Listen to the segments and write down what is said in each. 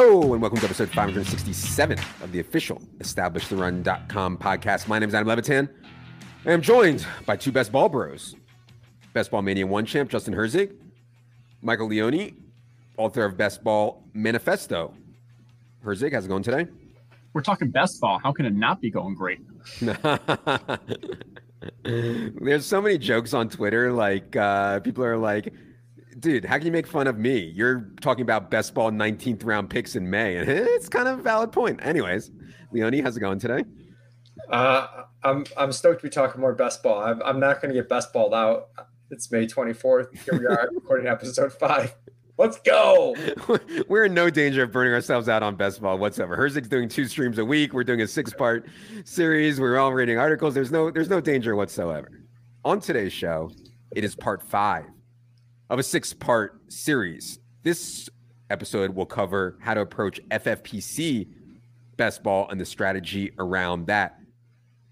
Hello, and welcome to episode 567 of the official EstablishTheRun.com podcast. My name is Adam Levitan. I am joined by two best ball bros Best Ball Mania 1 champ, Justin Herzig, Michael Leone, author of Best Ball Manifesto. Herzig, how's it going today? We're talking best ball. How can it not be going great? There's so many jokes on Twitter. Like, uh, people are like, dude, how can you make fun of me? You're talking about best ball 19th round picks in May, and it's kind of a valid point. Anyways, Leone, how's it going today? Uh, I'm I'm stoked to be talking more best ball. I'm, I'm not going to get best balled out. It's May 24th. Here we are recording episode five. Let's go. We're in no danger of burning ourselves out on best ball whatsoever. Herzig's doing two streams a week. We're doing a six-part series. We're all reading articles. There's no there's no danger whatsoever. On today's show, it is part five of a six part series. This episode will cover how to approach FFPC best ball and the strategy around that.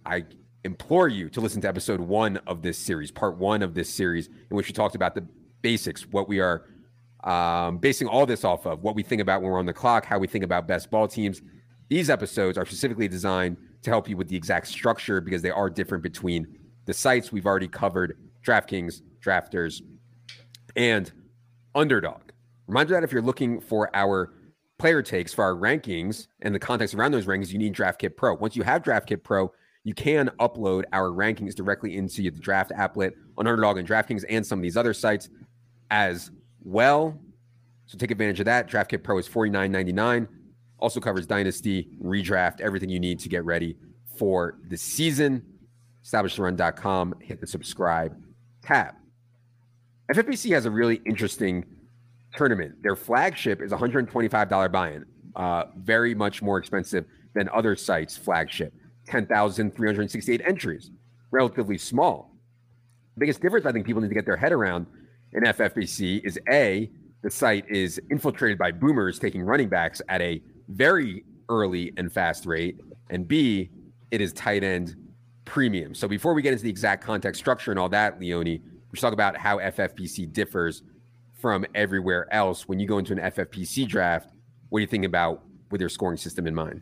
I implore you to listen to episode one of this series, part one of this series, in which we talked about the basics, what we are um, basing all this off of, what we think about when we're on the clock, how we think about best ball teams. These episodes are specifically designed to help you with the exact structure because they are different between the sites we've already covered DraftKings, Drafters, and underdog. Reminder that if you're looking for our player takes for our rankings and the context around those rankings, you need DraftKit Pro. Once you have DraftKit Pro, you can upload our rankings directly into the draft applet on Underdog and DraftKings and some of these other sites as well. So take advantage of that. DraftKit Pro is $49.99. Also covers Dynasty, redraft, everything you need to get ready for the season. EstablishTheRun.com. Hit the subscribe tab. FFPC has a really interesting tournament. Their flagship is $125 buy-in, uh, very much more expensive than other sites' flagship. 10,368 entries, relatively small. The biggest difference I think people need to get their head around in FFPC is A, the site is infiltrated by boomers taking running backs at a very early and fast rate, and B, it is tight end premium. So before we get into the exact context structure and all that, Leone, we talk about how FFPC differs from everywhere else. When you go into an FFPC draft, what do you think about with your scoring system in mind?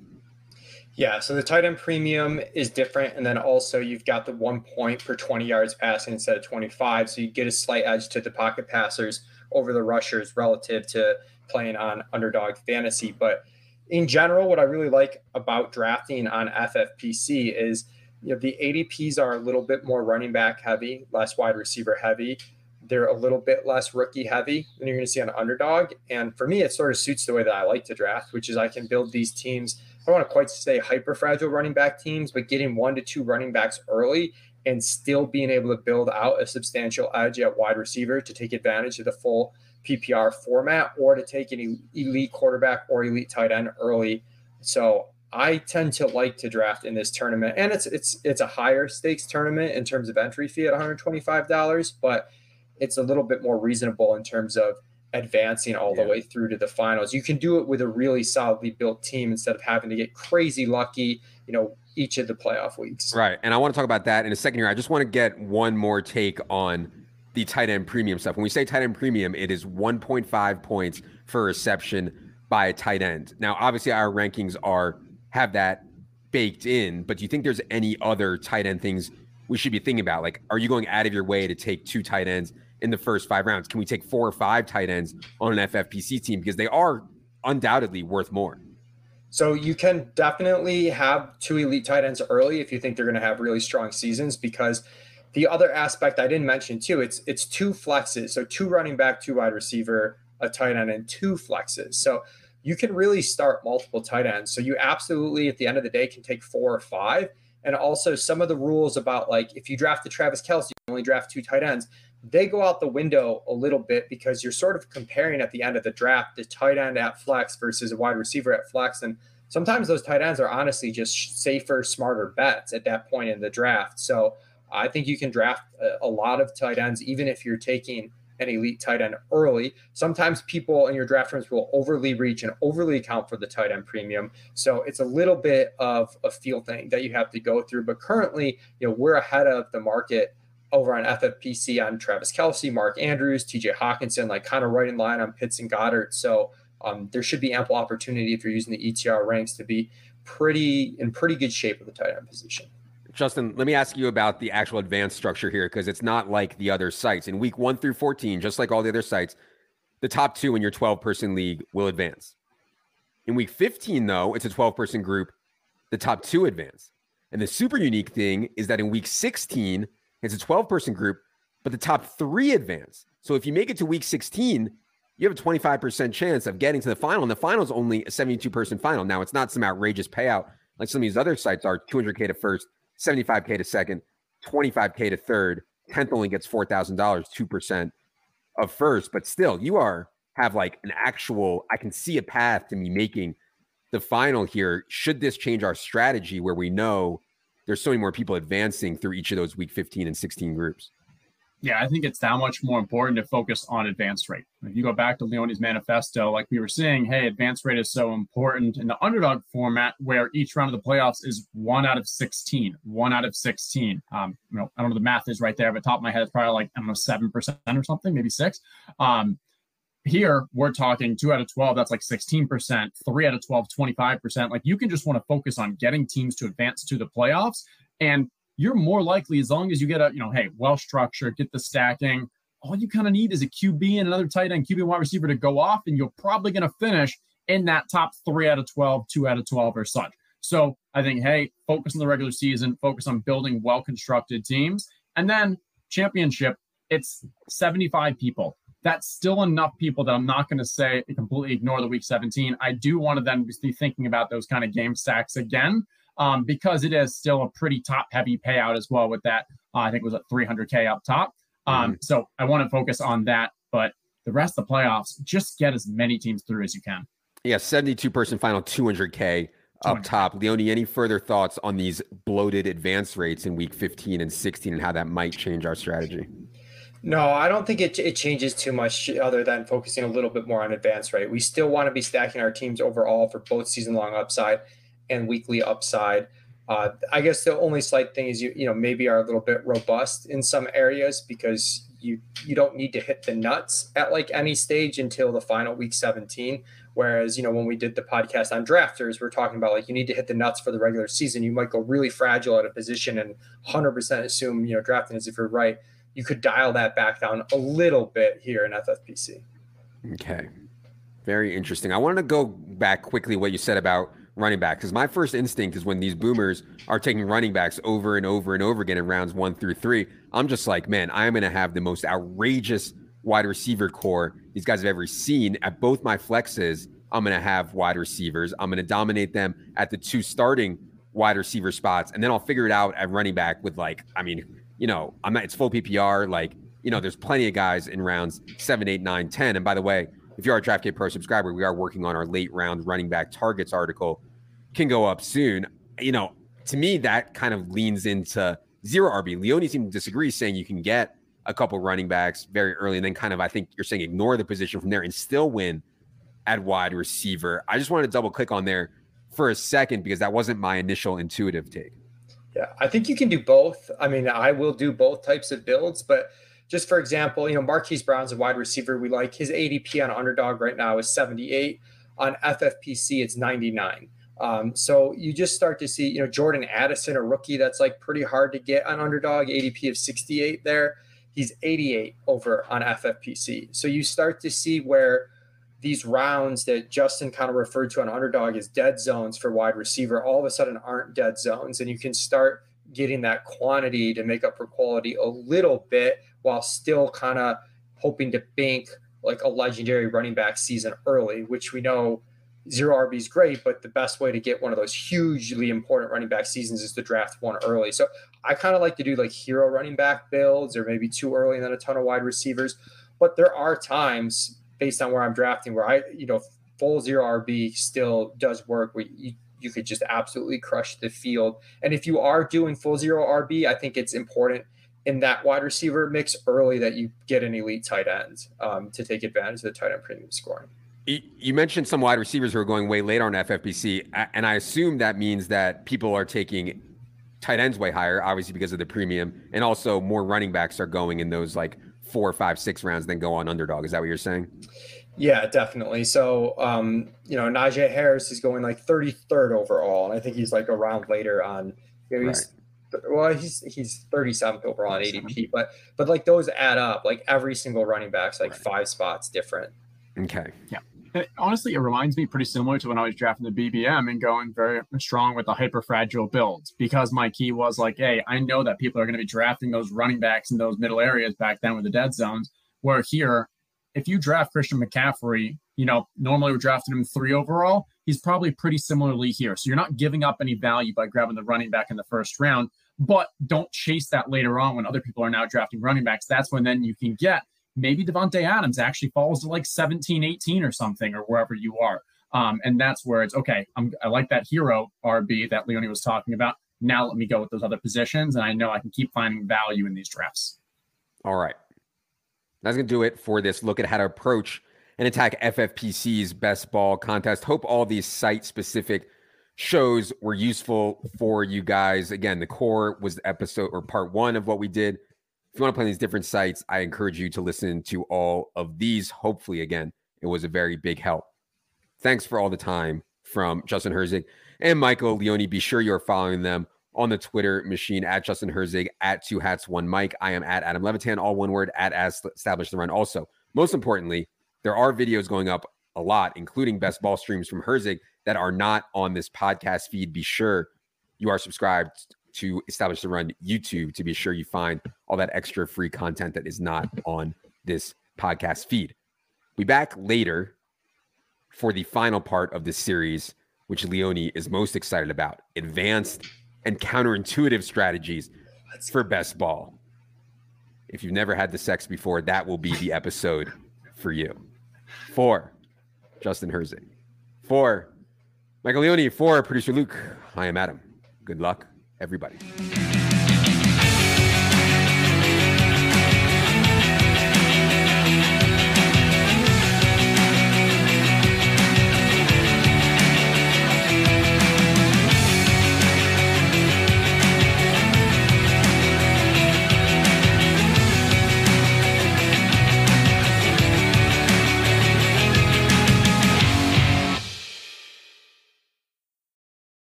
Yeah, so the tight end premium is different. And then also you've got the one point per 20 yards passing instead of 25. So you get a slight edge to the pocket passers over the rushers relative to playing on underdog fantasy. But in general, what I really like about drafting on FFPC is you know, the ADPs are a little bit more running back heavy, less wide receiver heavy. They're a little bit less rookie heavy than you're going to see on underdog. And for me, it sort of suits the way that I like to draft, which is I can build these teams. I don't want to quite say hyper fragile running back teams, but getting one to two running backs early and still being able to build out a substantial edge at wide receiver to take advantage of the full PPR format or to take an elite quarterback or elite tight end early. So I tend to like to draft in this tournament, and it's it's it's a higher stakes tournament in terms of entry fee at one hundred twenty five dollars, but it's a little bit more reasonable in terms of advancing all yeah. the way through to the finals. You can do it with a really solidly built team instead of having to get crazy lucky, you know, each of the playoff weeks. Right, and I want to talk about that in a second here. I just want to get one more take on the tight end premium stuff. When we say tight end premium, it is one point five points for reception by a tight end. Now, obviously, our rankings are have that baked in. But do you think there's any other tight end things we should be thinking about? Like, are you going out of your way to take two tight ends in the first five rounds? Can we take four or five tight ends on an FFPC team because they are undoubtedly worth more? So you can definitely have two elite tight ends early if you think they're going to have really strong seasons because the other aspect I didn't mention too, it's it's two flexes. So two running back, two wide receiver, a tight end, and two flexes. So you can really start multiple tight ends. So you absolutely, at the end of the day, can take four or five. And also, some of the rules about like if you draft the Travis Kelce, you only draft two tight ends, they go out the window a little bit because you're sort of comparing at the end of the draft the tight end at flex versus a wide receiver at flex. And sometimes those tight ends are honestly just safer, smarter bets at that point in the draft. So I think you can draft a, a lot of tight ends, even if you're taking an elite tight end early. Sometimes people in your draft rooms will overly reach and overly account for the tight end premium. So it's a little bit of a feel thing that you have to go through. But currently, you know, we're ahead of the market over on FFPC on Travis Kelce, Mark Andrews, TJ Hockenson, like kind of right in line on Pitts and Goedert. So Um, there should be ample opportunity if you're using the ETR ranks to be pretty in pretty good shape with the tight end position. Justin, let me ask you about the actual advanced structure here because it's not like the other sites. In week one through 14, just like all the other sites, the top two in your 12 person league will advance. In week 15, though, it's a 12 person group. The top two advance. And the super unique thing is that in week 16, it's a 12 person group, but the top three advance. So if you make it to week 16, you have a 25% chance of getting to the final. And the final is only a 72 person final. Now, it's not some outrageous payout like some of these other sites are 200K to first, 75K to second, 25K to third. 10th only gets $4,000, 2% of first. But still, you are have like an actual, I can see a path to me making the final here. Should this change our strategy where we know there's so many more people advancing through each of those week 15 and 16 groups? Yeah, I think it's that much more important to focus on advance rate. If you go back to Leone's manifesto, like we were saying, hey, advance rate is so important in the underdog format where each round of the playoffs is one out of 16, one out of 16. Um, you know, I don't know the math is right there, but top of my head, it's probably like, I don't know, 7% or something, maybe six. Um, here we're talking two out of 12 that's like 16% three out of 12 25% like you can just want to focus on getting teams to advance to the playoffs and you're more likely as long as you get a, you know, hey, well structured, get the stacking. All you kind of need is a QB and another tight end, QB wide receiver to go off, and you're probably going to finish in that top three out of 12, two out of 12 or such. So I think, hey, focus on the regular season, focus on building well constructed teams. And then championship, it's 75 people. That's still enough people that I'm not going to say completely ignore the week 17. I do want to then be thinking about those kind of game stacks again um, because it is still a pretty top heavy payout as well with that. Uh, I think it was at 300K up top. Um, mm-hmm. So I want to focus on that. But the rest of the playoffs, just get as many teams through as you can. Yeah, 72 person final, 200K up top. Leone, any further thoughts on these bloated advance rates in week 15 and 16 and how that might change our strategy? No, I don't think it, it changes too much other than focusing a little bit more on advance rate. We still want to be stacking our teams overall for both season long upside and weekly upside. Uh, I guess the only slight thing is you you know maybe are a little bit robust in some areas because you you don't need to hit the nuts at like any stage until the final week 17. Whereas you know when we did the podcast on drafters, we're talking about like you need to hit the nuts for the regular season. You might go really fragile at a position and 100% assume you know drafting as if you're right. You could dial that back down a little bit here in FFPC. Okay, very interesting. I wanted to go back quickly what you said about running back because my first instinct is when these boomers are taking running backs over and over and over again in rounds one through three. I'm just like, man, I'm going to have the most outrageous wide receiver core these guys have ever seen at both my flexes. I'm going to have wide receivers. I'm going to dominate them at the two starting wide receiver spots, and then I'll figure it out at running back with like, I mean, you know, I'm not. It's full PPR. Like, you know, there's plenty of guys in rounds seven, eight, nine, ten. And by the way, if you're a DraftKit Pro subscriber, we are working on our late round running back targets article. Can go up soon. You know, to me, that kind of leans into zero RB. Leone seems to disagree, saying you can get a couple running backs very early, and then kind of I think you're saying ignore the position from there and still win at wide receiver. I just wanted to double click on there for a second because that wasn't my initial intuitive take. Yeah, I think you can do both. I mean, I will do both types of builds, but just for example, you know, Marquise Brown's a wide receiver we like. His ADP on underdog right now is 78. On FFPC, it's 99. Um, so you just start to see, you know, Jordan Addison, a rookie that's like pretty hard to get on underdog, ADP of 68 there. He's 88 over on FFPC. So you start to see where these rounds that Justin kind of referred to on underdog as dead zones for wide receiver all of a sudden aren't dead zones. And you can start getting that quantity to make up for quality a little bit while still kind of hoping to bank like a legendary running back season early, which we know zero RB is great, but the best way to get one of those hugely important running back seasons is to draft one early. So I kind of like to do like hero running back builds or maybe too early and then a ton of wide receivers. But there are times based on where I'm drafting where I, you know, full zero RB still does work. Where you, you could just absolutely crush the field. And if you are doing full zero RB, I think it's important in that wide receiver mix early that you get an elite tight end um, to take advantage of the tight end premium scoring. You mentioned some wide receivers who are going way later on FFPC, and I assume that means that people are taking tight ends way higher, obviously because of the premium, and also more running backs are going in those like four, five, six rounds than go on underdog. Is that what you're saying? Yeah, definitely. So, um, you know, Najee Harris is going like 33rd overall, and I think he's like around later on. You know, he's, right. Well, he's he's 37th overall on ADP, but but like those add up. Like every single running back's like right. five spots different. Okay. Yeah. It, honestly, it reminds me pretty similar to when I was drafting the BBM and going very strong with the hyper fragile builds because my key was like, hey, I know that people are going to be drafting those running backs in those middle areas back then with the dead zones. Where here, if you draft Christian McCaffrey, you know, normally we're drafting him three overall. He's probably pretty similarly here. So you're not giving up any value by grabbing the running back in the first round, but don't chase that later on when other people are now drafting running backs. That's when then you can get maybe Davante Adams actually falls to like 17, 18 or something, or wherever you are. Um, and that's where it's okay. I'm, I like that hero RB that Leone was talking about. Now let me go with those other positions, and I know I can keep finding value in these drafts. All right. That's to do it for this look at how to approach and attack FFPC's best ball contest. Hope all these site specific shows were useful for you guys. Again, the core was the episode or part one of what we did. If you want to play these different sites, I encourage you to listen to all of these. Hopefully, again, it was a very big help. Thanks for all the time from Justin Herzig and Michael Leone. Be sure you're following them on the Twitter machine at Justin Herzig, at Two Hats One Mike. I am at Adam Levitan, all one word, at As Establish the Run. Also, most importantly, there are videos going up a lot, including best ball streams from Herzig that are not on this podcast feed. Be sure you are subscribed to Establish the Run YouTube to be sure you find all that extra free content that is not on this podcast feed. We back later for the final part of this series, which Leone is most excited about advanced and counterintuitive strategies for best ball. If you've never had the sex before, that will be the episode for you. For Justin Herzig. For Michael Leone. For producer Luke. I am Adam. Good luck, everybody.